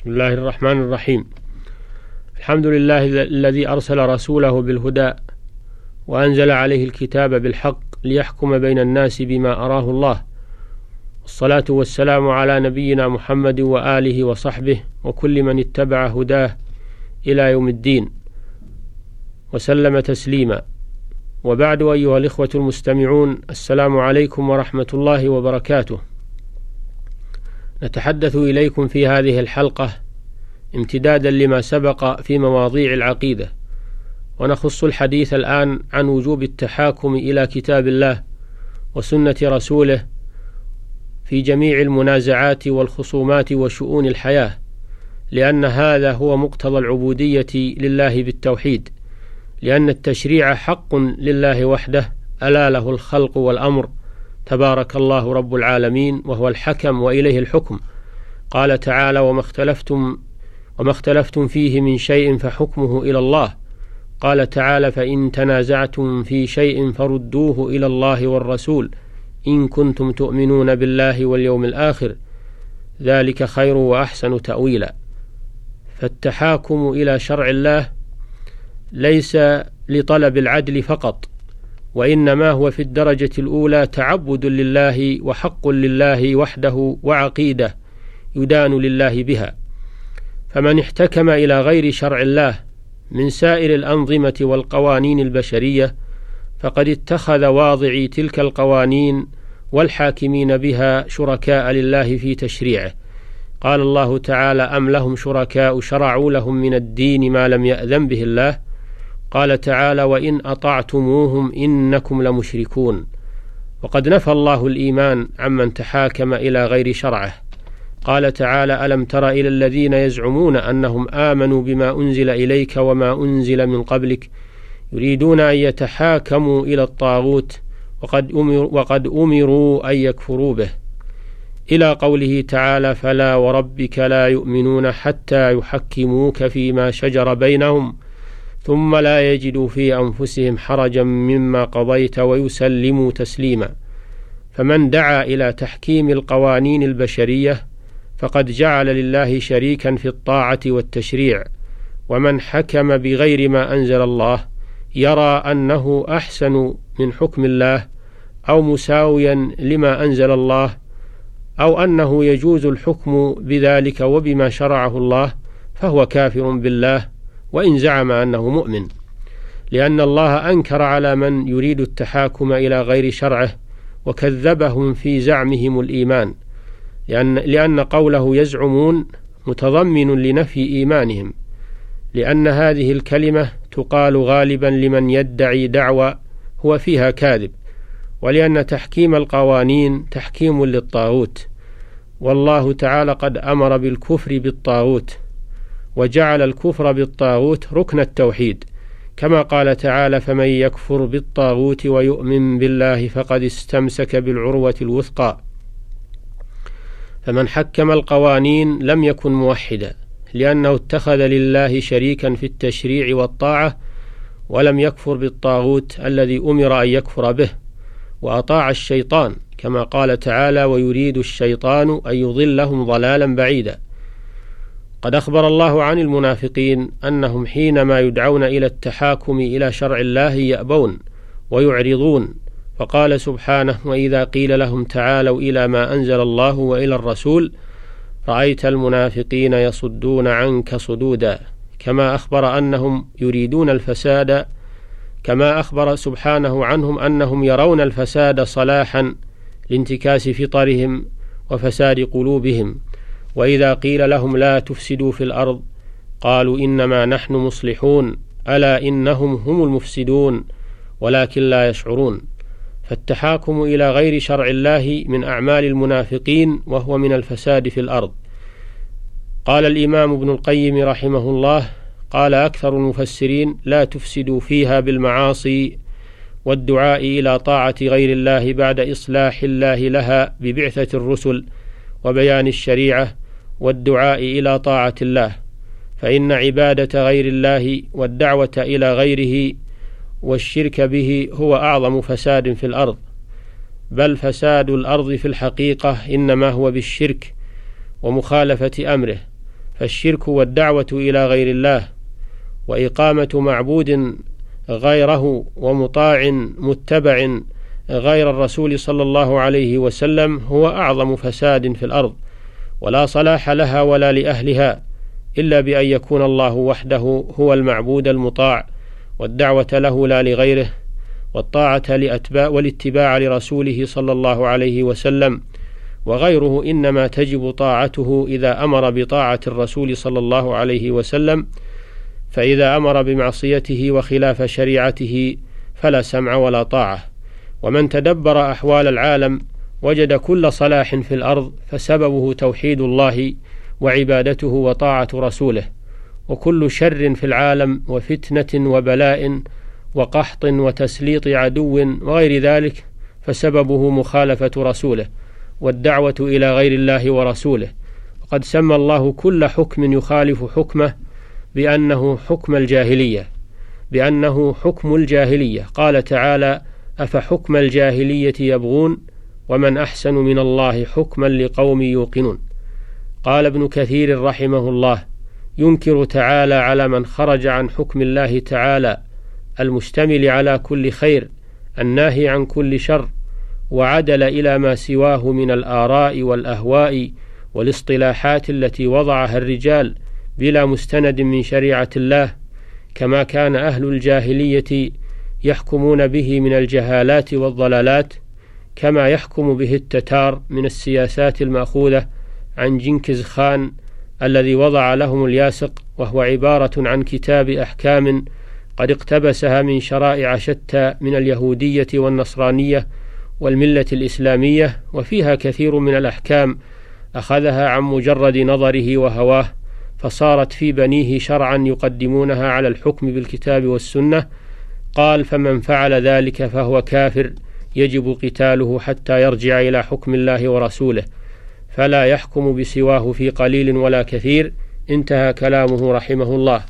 بسم الله الرحمن الرحيم الحمد لله الذي أرسل رسوله بالهدى وأنزل عليه الكتاب بالحق ليحكم بين الناس بما أراه الله الصلاة والسلام على نبينا محمد وآله وصحبه وكل من اتبع هداه إلى يوم الدين وسلم تسليما وبعد أيها الإخوة المستمعون السلام عليكم ورحمة الله وبركاته نتحدث إليكم في هذه الحلقة امتدادا لما سبق في مواضيع العقيدة ونخص الحديث الآن عن وجوب التحاكم إلى كتاب الله وسنة رسوله في جميع المنازعات والخصومات وشؤون الحياة لأن هذا هو مقتضى العبودية لله بالتوحيد لأن التشريع حق لله وحده ألا له الخلق والأمر. تبارك الله رب العالمين وهو الحكم وإليه الحكم قال تعالى وما اختلفتم وما اختلفتم فيه من شيء فحكمه إلى الله قال تعالى فإن تنازعتم في شيء فردوه إلى الله والرسول إن كنتم تؤمنون بالله واليوم الآخر ذلك خير وأحسن تأويلا فالتحاكم إلى شرع الله ليس لطلب العدل فقط وإنما هو في الدرجة الأولى تعبد لله وحق لله وحده وعقيدة يدان لله بها. فمن احتكم إلى غير شرع الله من سائر الأنظمة والقوانين البشرية فقد اتخذ واضعي تلك القوانين والحاكمين بها شركاء لله في تشريعه. قال الله تعالى أم لهم شركاء شرعوا لهم من الدين ما لم يأذن به الله؟ قال تعالى وإن أطعتموهم إنكم لمشركون. وقد نفى الله الإيمان عمن تحاكم إلى غير شرعه. قال تعالى ألم تر إلى الذين يزعمون أنهم آمنوا بما أنزل إليك وما أنزل من قبلك يريدون أن يتحاكموا إلى الطاغوت وقد, أمر وقد أمروا أن يكفروا به. إلى قوله تعالى فلا وربك لا يؤمنون حتى يحكموك فيما شجر بينهم. ثم لا يجدوا في أنفسهم حرجا مما قضيت ويسلموا تسليما. فمن دعا إلى تحكيم القوانين البشرية فقد جعل لله شريكا في الطاعة والتشريع. ومن حكم بغير ما أنزل الله يرى أنه أحسن من حكم الله أو مساويا لما أنزل الله أو أنه يجوز الحكم بذلك وبما شرعه الله فهو كافر بالله وإن زعم أنه مؤمن لأن الله أنكر على من يريد التحاكم إلى غير شرعه وكذبهم في زعمهم الإيمان لأن, لأن قوله يزعمون متضمن لنفي إيمانهم لأن هذه الكلمة تقال غالبا لمن يدعي دعوى هو فيها كاذب ولأن تحكيم القوانين تحكيم للطاغوت والله تعالى قد أمر بالكفر بالطاغوت. وجعل الكفر بالطاغوت ركن التوحيد كما قال تعالى فمن يكفر بالطاغوت ويؤمن بالله فقد استمسك بالعروة الوثقى فمن حكم القوانين لم يكن موحدا لأنه اتخذ لله شريكا في التشريع والطاعة ولم يكفر بالطاغوت الذي أمر أن يكفر به وأطاع الشيطان كما قال تعالى ويريد الشيطان أن يضلهم ضلالا بعيدا قد أخبر الله عن المنافقين أنهم حينما يدعون إلى التحاكم إلى شرع الله يأبون ويعرضون فقال سبحانه وإذا قيل لهم تعالوا إلى ما أنزل الله وإلى الرسول رأيت المنافقين يصدون عنك صدودا كما أخبر أنهم يريدون الفساد كما أخبر سبحانه عنهم أنهم يرون الفساد صلاحا لانتكاس فطرهم وفساد قلوبهم وإذا قيل لهم لا تفسدوا في الأرض قالوا إنما نحن مصلحون ألا إنهم هم المفسدون ولكن لا يشعرون. فالتحاكم إلى غير شرع الله من أعمال المنافقين وهو من الفساد في الأرض. قال الإمام ابن القيم رحمه الله قال أكثر المفسرين لا تفسدوا فيها بالمعاصي والدعاء إلى طاعة غير الله بعد إصلاح الله لها ببعثة الرسل وبيان الشريعة والدعاء إلى طاعة الله فإن عبادة غير الله والدعوة إلى غيره والشرك به هو أعظم فساد في الأرض بل فساد الأرض في الحقيقة إنما هو بالشرك ومخالفة أمره فالشرك والدعوة إلى غير الله وإقامة معبود غيره ومطاع متبع غير الرسول صلى الله عليه وسلم هو أعظم فساد في الأرض. ولا صلاح لها ولا لأهلها إلا بأن يكون الله وحده هو المعبود المطاع والدعوة له لا لغيره والطاعة لأتباع والاتباع لرسوله صلى الله عليه وسلم وغيره إنما تجب طاعته إذا أمر بطاعة الرسول صلى الله عليه وسلم فإذا أمر بمعصيته وخلاف شريعته فلا سمع ولا طاعة. ومن تدبر أحوال العالم وجد كل صلاح في الأرض فسببه توحيد الله وعبادته وطاعة رسوله وكل شر في العالم وفتنة وبلاء وقحط وتسليط عدو وغير ذلك فسببه مخالفة رسوله والدعوة إلى غير الله ورسوله. وقد سمى الله كل حكم يخالف حكمه بأنه حكم الجاهلية بأنه حكم الجاهلية. قال تعالى أفحكم الجاهلية يبغون ومن أحسن من الله حكما لقوم يوقنون. قال ابن كثير رحمه الله ينكر تعالى على من خرج عن حكم الله تعالى المشتمل على كل خير الناهي عن كل شر وعدل إلى ما سواه من الآراء والأهواء والاصطلاحات التي وضعها الرجال بلا مستند من شريعة الله كما كان أهل الجاهلية يحكمون به من الجهالات والضلالات كما يحكم به التتار من السياسات المأخوذة عن جنكز خان الذي وضع لهم الياسق وهو عبارة عن كتاب أحكام قد اقتبسها من شرائع شتى من اليهودية والنصرانية والملة الإسلامية وفيها كثير من الأحكام أخذها عن مجرد نظره وهواه فصارت في بنيه شرعا يقدمونها على الحكم بالكتاب والسنة. قال فمن فعل ذلك فهو كافر. يجب قتاله حتى يرجع إلى حكم الله ورسوله فلا يحكم بسواه في قليل ولا كثير انتهى كلامه رحمه الله.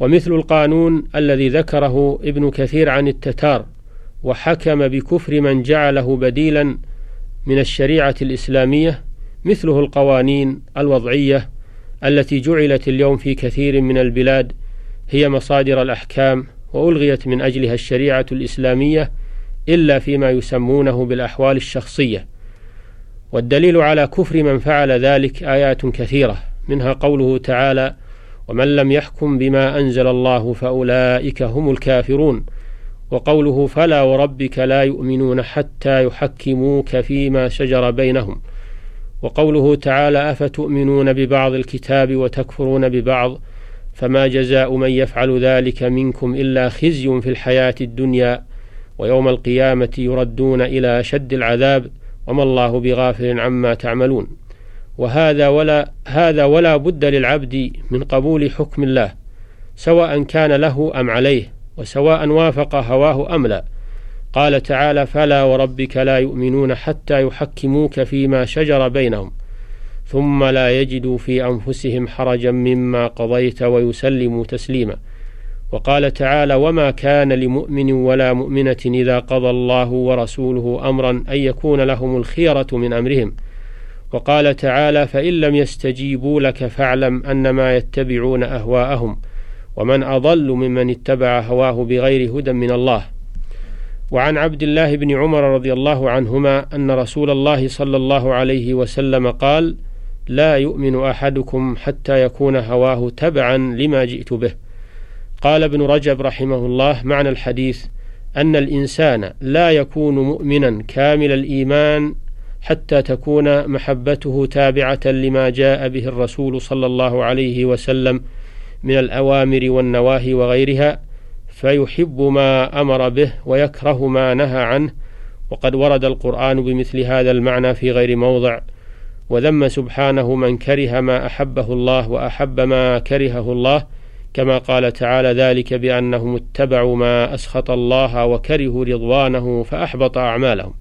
ومثل القانون الذي ذكره ابن كثير عن التتار وحكم بكفر من جعله بديلا من الشريعة الإسلامية مثله القوانين الوضعية التي جعلت اليوم في كثير من البلاد هي مصادر الأحكام وألغيت من أجلها الشريعة الإسلامية إلا فيما يسمونه بالأحوال الشخصية. والدليل على كفر من فعل ذلك آيات كثيرة منها قوله تعالى ومن لم يحكم بما أنزل الله فأولئك هم الكافرون وقوله فلا وربك لا يؤمنون حتى يحكموك فيما شجر بينهم وقوله تعالى أفتؤمنون ببعض الكتاب وتكفرون ببعض؟ فما جزاء من يفعل ذلك منكم إلا خزي في الحياة الدنيا ويوم القيامة يردون إلى أشد العذاب وما الله بغافل عما تعملون. وهذا ولا هذا ولا بد للعبد من قبول حكم الله سواء كان له أم عليه وسواء وافق هواه أم لا. قال تعالى فلا وربك لا يؤمنون حتى يحكموك فيما شجر بينهم ثم لا يجدوا في أنفسهم حرجا مما قضيت ويسلموا تسليما. وقال تعالى وما كان لمؤمن ولا مؤمنة إذا قضى الله ورسوله أمرا أن يكون لهم الخيرة من أمرهم. وقال تعالى فإن لم يستجيبوا لك فاعلم أنما يتبعون أهواءهم ومن أضل ممن اتبع هواه بغير هدى من الله. وعن عبد الله بن عمر رضي الله عنهما أن رسول الله صلى الله عليه وسلم قال لا يؤمن أحدكم حتى يكون هواه تبعا لما جئت به. قال ابن رجب رحمه الله معنى الحديث أن الإنسان لا يكون مؤمنا كامل الإيمان حتى تكون محبته تابعة لما جاء به الرسول صلى الله عليه وسلم من الأوامر والنواهي وغيرها فيحب ما أمر به ويكره ما نهى عنه وقد ورد القرآن بمثل هذا المعنى في غير موضع. وذم سبحانه من كره ما أحبه الله وأحب ما كرهه الله كما قال تعالى ذلك بأنهم اتبعوا ما أسخط الله وكرهوا رضوانه فأحبط أعمالهم.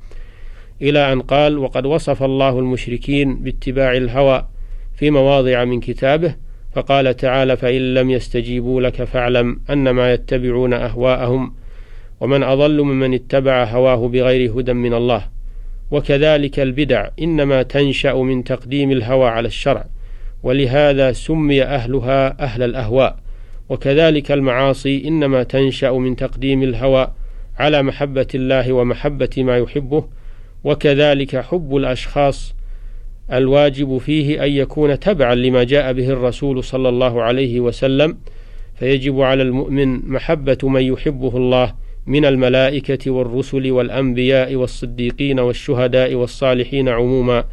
إلى أن قال وقد وصف الله المشركين باتباع الهوى في مواضع من كتابه فقال تعالى فإن لم يستجيبوا لك فاعلم أنما يتبعون أهواءهم ومن أضل ممن اتبع هواه بغير هدى من الله. وكذلك البدع إنما تنشأ من تقديم الهوى على الشرع ولهذا سمي أهلها أهل الأهواء. وكذلك المعاصي إنما تنشأ من تقديم الهوى على محبة الله ومحبة ما يحبه وكذلك حب الأشخاص الواجب فيه أن يكون تبعا لما جاء به الرسول صلى الله عليه وسلم فيجب على المؤمن محبة من يحبه الله من الملائكة والرسل والأنبياء والصديقين والشهداء والصالحين عموما.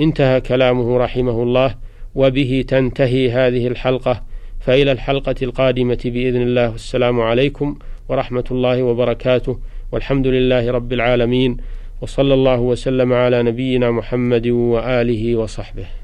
انتهى كلامه رحمه الله وبه تنتهي هذه الحلقة. فإلى الحلقة القادمة بإذن الله. والسلام عليكم ورحمة الله وبركاته. والحمد لله رب العالمين. وصلى الله وسلم على نبينا محمد وآله وصحبه.